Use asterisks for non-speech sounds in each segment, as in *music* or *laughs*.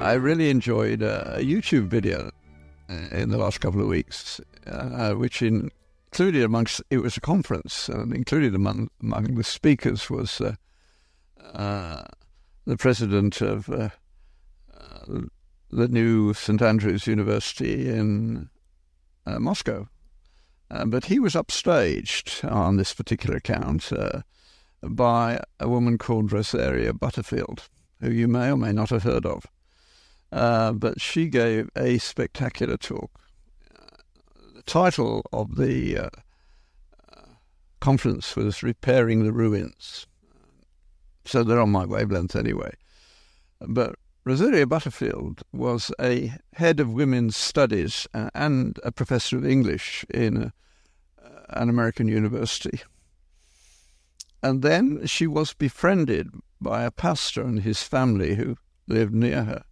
I really enjoyed a YouTube video uh, in the last couple of weeks, uh, which included amongst it was a conference, and included among among the speakers was uh, uh, the president of uh, uh, the new St Andrews University in Moscow, but he was upstaged on this particular account by a woman called Rosaria Butterfield, who you may or may not have heard of. Uh, but she gave a spectacular talk. Uh, the title of the uh, uh, conference was Repairing the Ruins. So they're on my wavelength anyway. But Rosaria Butterfield was a head of women's studies and a professor of English in a, an American university. And then she was befriended by a pastor and his family who lived near her.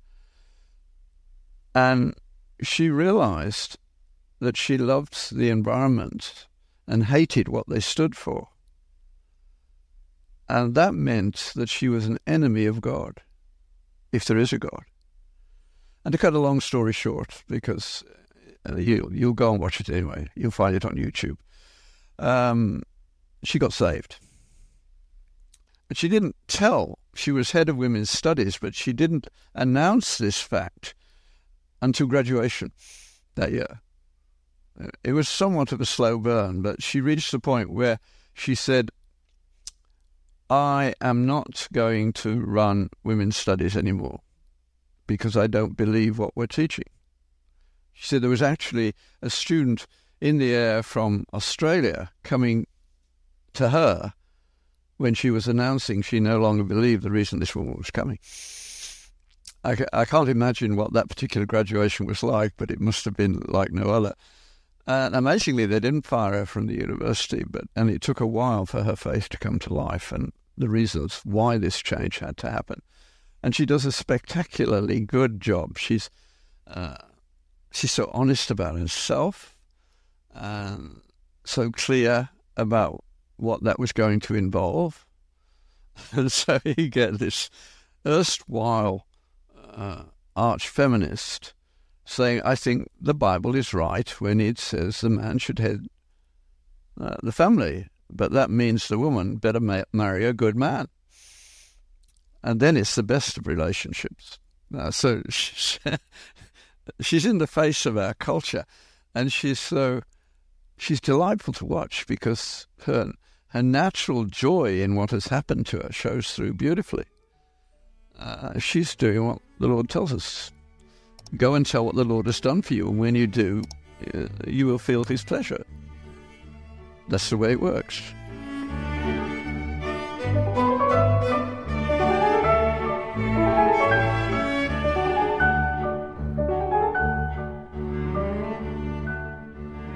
And she realized that she loved the environment and hated what they stood for. And that meant that she was an enemy of God, if there is a God. And to cut a long story short, because uh, you, you'll go and watch it anyway, you'll find it on YouTube, um, she got saved. But she didn't tell. She was head of women's studies, but she didn't announce this fact until graduation that year. It was somewhat of a slow burn, but she reached the point where she said, I am not going to run women's studies anymore because I don't believe what we're teaching. She said there was actually a student in the air from Australia coming to her when she was announcing she no longer believed the reason this woman was coming. I, I can't imagine what that particular graduation was like, but it must have been like no other. And amazingly, they didn't fire her from the university, but and it took a while for her faith to come to life and the reasons why this change had to happen. And she does a spectacularly good job. She's uh, she's so honest about herself, and so clear about what that was going to involve. *laughs* And so you get this erstwhile uh, arch feminist saying, I think the Bible is right when it says the man should head uh, the family, but that means the woman better ma- marry a good man. And then it's the best of relationships. Uh, so *laughs* she's, in the face of our culture, and she's so she's delightful to watch because her her natural joy in what has happened to her shows through beautifully uh, she's doing what the Lord tells us. Go and tell what the Lord has done for you, and when you do, uh, you will feel His pleasure. That's the way it works.